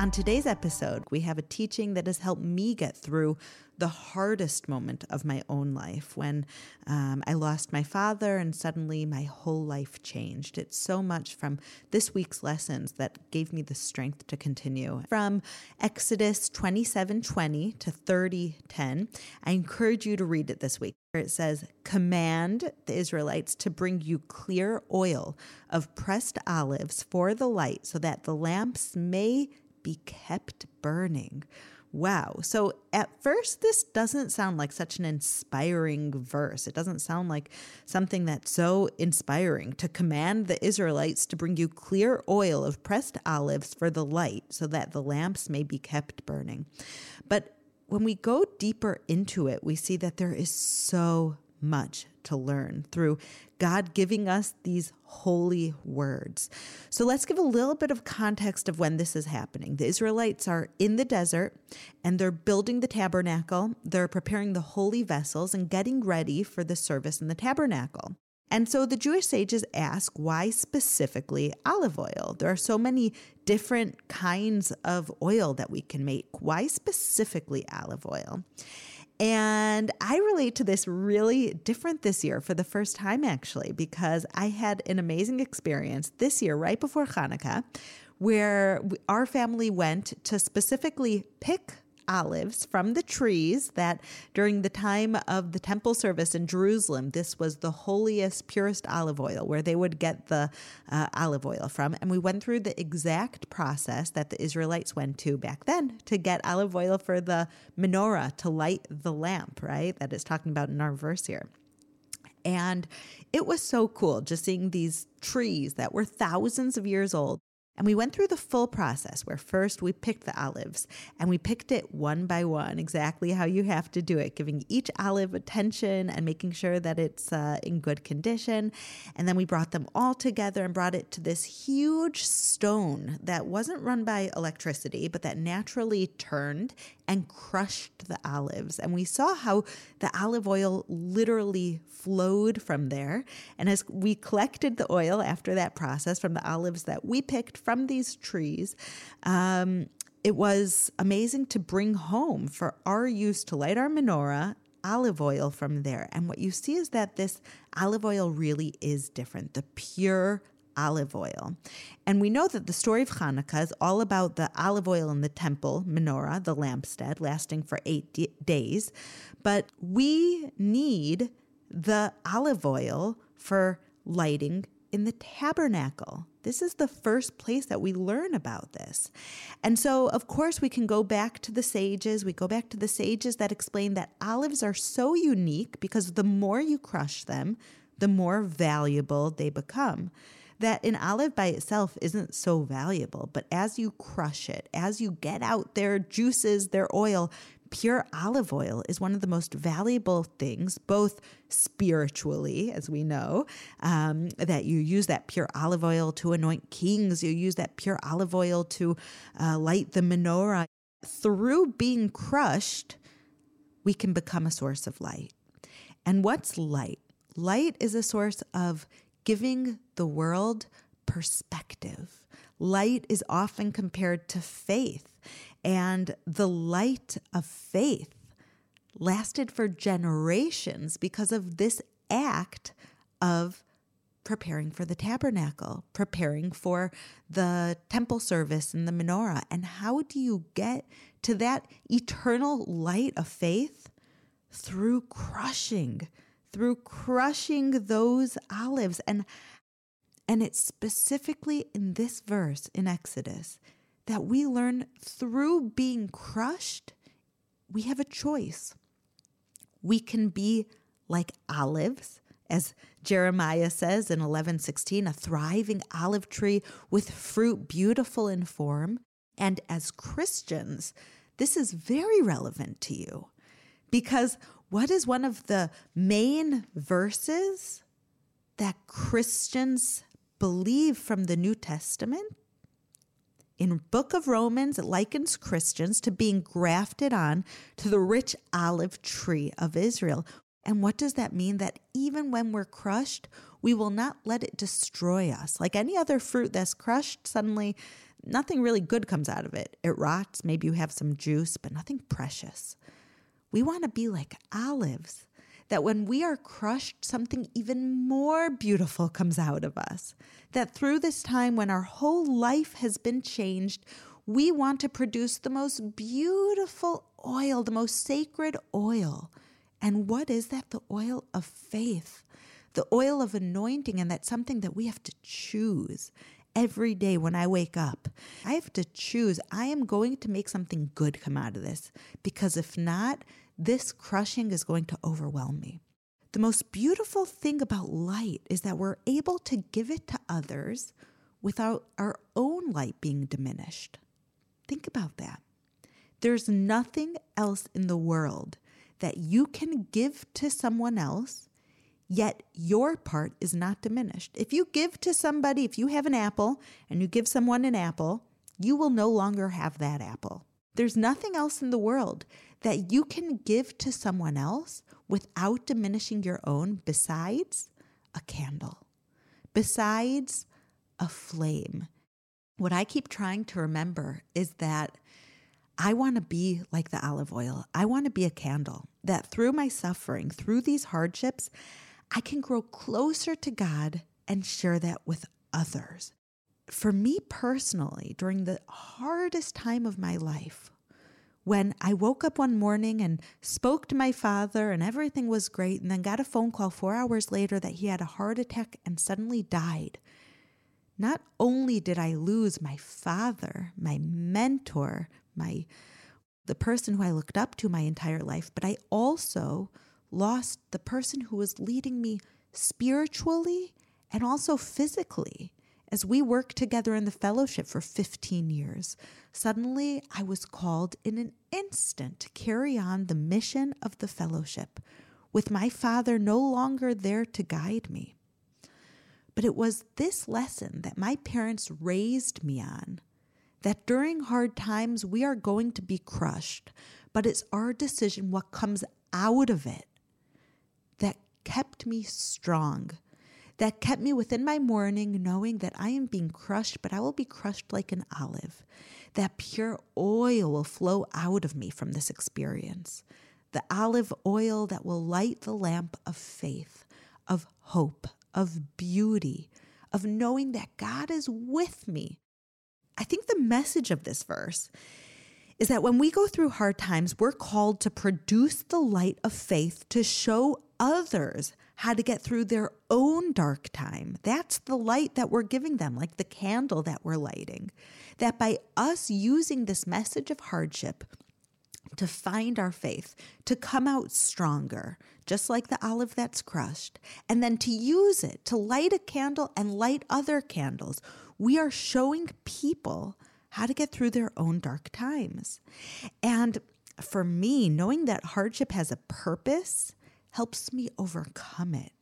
On today's episode, we have a teaching that has helped me get through the hardest moment of my own life when um, I lost my father and suddenly my whole life changed. It's so much from this week's lessons that gave me the strength to continue. From Exodus 27 20 to 30 10, I encourage you to read it this week. It says, Command the Israelites to bring you clear oil of pressed olives for the light so that the lamps may be kept burning. Wow. So at first, this doesn't sound like such an inspiring verse. It doesn't sound like something that's so inspiring to command the Israelites to bring you clear oil of pressed olives for the light so that the lamps may be kept burning. But when we go deeper into it, we see that there is so much to learn through God giving us these holy words. So let's give a little bit of context of when this is happening. The Israelites are in the desert and they're building the tabernacle, they're preparing the holy vessels and getting ready for the service in the tabernacle. And so the Jewish sages ask why specifically olive oil? There are so many different kinds of oil that we can make. Why specifically olive oil? And I relate to this really different this year for the first time, actually, because I had an amazing experience this year, right before Hanukkah, where our family went to specifically pick olives from the trees that during the time of the temple service in Jerusalem, this was the holiest, purest olive oil where they would get the uh, olive oil from. And we went through the exact process that the Israelites went to back then to get olive oil for the menorah to light the lamp, right? That is talking about in our verse here. And it was so cool just seeing these trees that were thousands of years old and we went through the full process where first we picked the olives and we picked it one by one, exactly how you have to do it, giving each olive attention and making sure that it's uh, in good condition. And then we brought them all together and brought it to this huge stone that wasn't run by electricity, but that naturally turned and crushed the olives. And we saw how the olive oil literally flowed from there. And as we collected the oil after that process from the olives that we picked from these trees, um, it was amazing to bring home for our use to light our menorah olive oil from there. And what you see is that this olive oil really is different. The pure olive oil. And we know that the story of Hanukkah is all about the olive oil in the temple, menorah, the lampstand, lasting for eight d- days. But we need the olive oil for lighting in the tabernacle. This is the first place that we learn about this. And so, of course, we can go back to the sages. We go back to the sages that explain that olives are so unique because the more you crush them, the more valuable they become that an olive by itself isn't so valuable. But as you crush it, as you get out their juices, their oil, pure olive oil is one of the most valuable things, both spiritually, as we know, um, that you use that pure olive oil to anoint kings, you use that pure olive oil to uh, light the menorah. Through being crushed, we can become a source of light. And what's light? Light is a source of giving the world perspective. Light is often compared to faith, and the light of faith lasted for generations because of this act of preparing for the tabernacle, preparing for the temple service and the menorah. And how do you get to that eternal light of faith? Through crushing through crushing those olives. And, and it's specifically in this verse in Exodus that we learn through being crushed, we have a choice. We can be like olives As Jeremiah says in 11:16, a thriving olive tree with fruit beautiful in form. And as Christians, this is very relevant to you because what is one of the main verses that Christians believe from the New Testament? In book of Romans, it likens Christians to being grafted on to the rich olive tree of Israel. And what does that mean? That even when we're crushed, we will not let it destroy us. Like any other fruit that's crushed, suddenly nothing really good comes out of it. It rots, maybe you have some juice, but nothing precious. We want to be like olives, that when we are crushed, something even more beautiful comes out of us. That through this time when our whole life has been changed, we want to produce the most beautiful oil, the most sacred oil. And what is that? The oil of faith, the oil of anointing. And that's something that we have to choose every day when I wake up. I have to choose. I am going to make something good come out of this because if not, this crushing is going to overwhelm me. The most beautiful thing about light is that we're able to give it to others without our own light being diminished. Think about that. There's nothing else in the world that you can give to someone else yet your part is not diminished. If you give to somebody, if you have an apple and you give someone an apple, you will no longer have that apple. There's nothing else in the world that you can give to someone else without diminishing your own besides a candle, besides a flame. What I keep trying to remember is that I want to be like the olive oil. I want to be a candle that through my suffering, through these hardships, I can grow closer to God and share that with others. For me personally, during the hardest time of my life, when I woke up one morning and spoke to my father and everything was great, and then got a phone call four hours later that he had a heart attack and suddenly died. Not only did I lose my father, my mentor, my the person who I looked up to my entire life, but I also lost the person who was leading me spiritually and also physically. As we worked together in the fellowship for 15 years, suddenly I was called in an instant to carry on the mission of the fellowship, with my father no longer there to guide me. But it was this lesson that my parents raised me on that during hard times we are going to be crushed, but it's our decision what comes out of it that kept me strong, that kept me within my mourning, knowing that I am being crushed, but I will be crushed like an olive. That pure oil will flow out of me from this experience. The olive oil that will light the lamp of faith, of hope, of beauty, of knowing that God is with me. I think the message of this verse is that when we go through hard times, we're called to produce the light of faith to show others how to get through their own dark time. That's the light that we're giving them, like the candle that we're lighting. That by us using this message of hardship to find our faith, to come out stronger, just like the olive that's crushed, and then to use it to light a candle and light other candles, we are showing people how to get through their own dark times. And for me, knowing that hardship has a purpose helps me overcome it.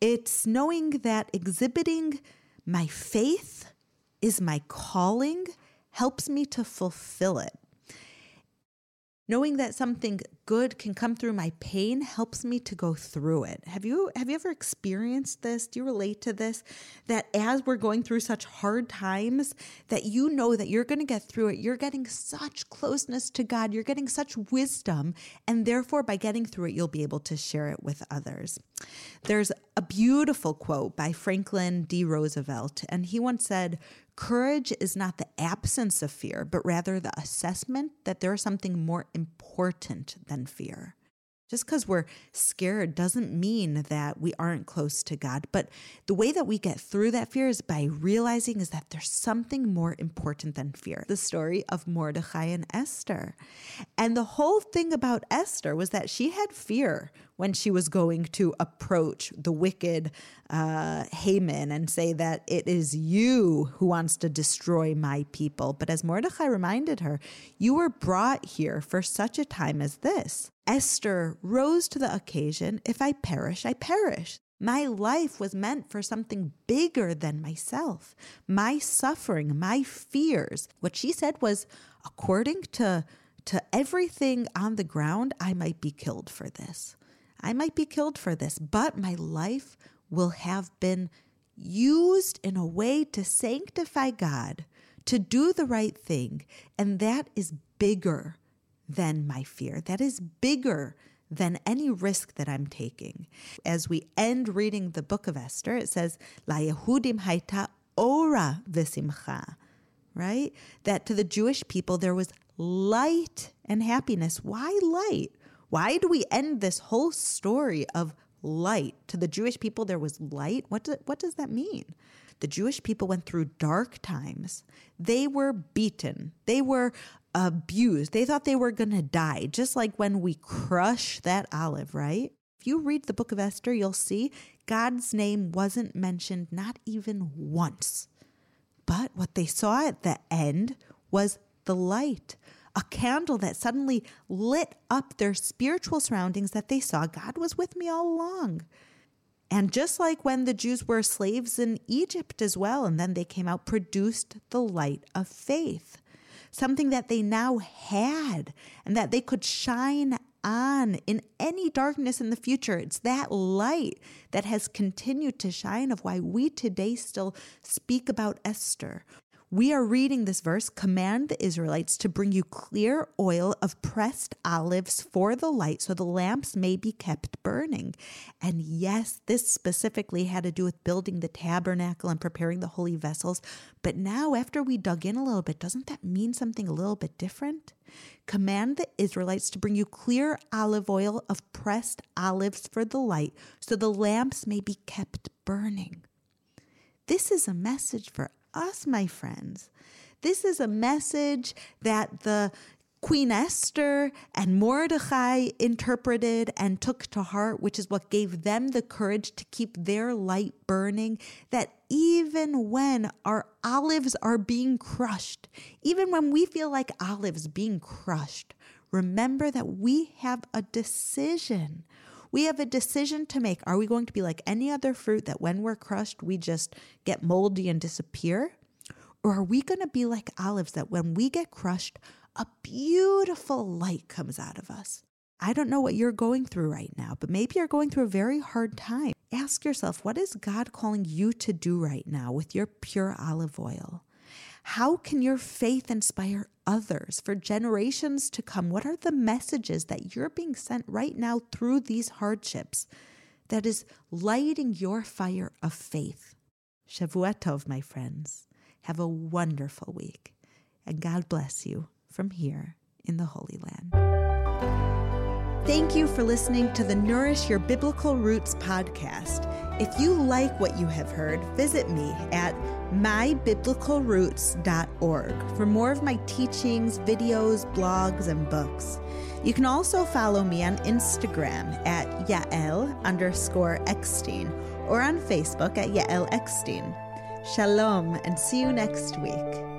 It's knowing that exhibiting my faith is my calling helps me to fulfill it. Knowing that something good can come through my pain helps me to go through it. Have you have you ever experienced this? Do you relate to this? That as we're going through such hard times, that you know that you're going to get through it. You're getting such closeness to God. You're getting such wisdom, and therefore by getting through it, you'll be able to share it with others. There's a beautiful quote by Franklin D. Roosevelt, and he once said, Courage is not the absence of fear, but rather the assessment that there is something more important than fear. Just because we're scared doesn't mean that we aren't close to God. But the way that we get through that fear is by realizing is that there's something more important than fear. The story of Mordecai and Esther. And the whole thing about Esther was that she had fear when she was going to approach the wicked uh, Haman and say that it is you who wants to destroy my people. But as Mordecai reminded her, you were brought here for such a time as this. Esther rose to the occasion. If I perish, I perish. My life was meant for something bigger than myself. My suffering, my fears. What she said was, according to, to everything on the ground, I might be killed for this. I might be killed for this, but my life will have been used in a way to sanctify God, to do the right thing. And that is bigger than my fear. That is bigger than any risk that I'm taking. As we end reading the book of Esther, it says, La Yehudim haita ora v'simcha, right? That to the Jewish people there was light and happiness. Why light? Why do we end this whole story of light? To the Jewish people, there was light. What, do, what does that mean? The Jewish people went through dark times. They were beaten. They were abused. They thought they were going to die, just like when we crush that olive, right? If you read the book of Esther, you'll see God's name wasn't mentioned not even once. But what they saw at the end was the light, a candle that suddenly lit up their spiritual surroundings that they saw God was with me all along. And just like when the Jews were slaves in Egypt as well, and then they came out, produced the light of faith, something that they now had and that they could shine on in any darkness in the future. It's that light that has continued to shine, of why we today still speak about Esther. We are reading this verse command the Israelites to bring you clear oil of pressed olives for the light so the lamps may be kept burning. And yes, this specifically had to do with building the tabernacle and preparing the holy vessels. But now, after we dug in a little bit, doesn't that mean something a little bit different? Command the Israelites to bring you clear olive oil of pressed olives for the light so the lamps may be kept burning. This is a message for us, my friends. This is a message that the Queen Esther and Mordecai interpreted and took to heart, which is what gave them the courage to keep their light burning. That even when our olives are being crushed, even when we feel like olives being crushed, remember that we have a decision. We have a decision to make. Are we going to be like any other fruit that when we're crushed, we just get moldy and disappear? Or are we going to be like olives that when we get crushed, a beautiful light comes out of us? I don't know what you're going through right now, but maybe you're going through a very hard time. Ask yourself, what is God calling you to do right now with your pure olive oil? How can your faith inspire others for generations to come? What are the messages that you're being sent right now through these hardships that is lighting your fire of faith? Shavua Tov, my friends. Have a wonderful week, and God bless you from here in the Holy Land. Thank you for listening to the Nourish Your Biblical Roots podcast. If you like what you have heard, visit me at mybiblicalroots.org for more of my teachings, videos, blogs, and books. You can also follow me on Instagram at Yael underscore Eckstein or on Facebook at Yael Eckstein. Shalom and see you next week.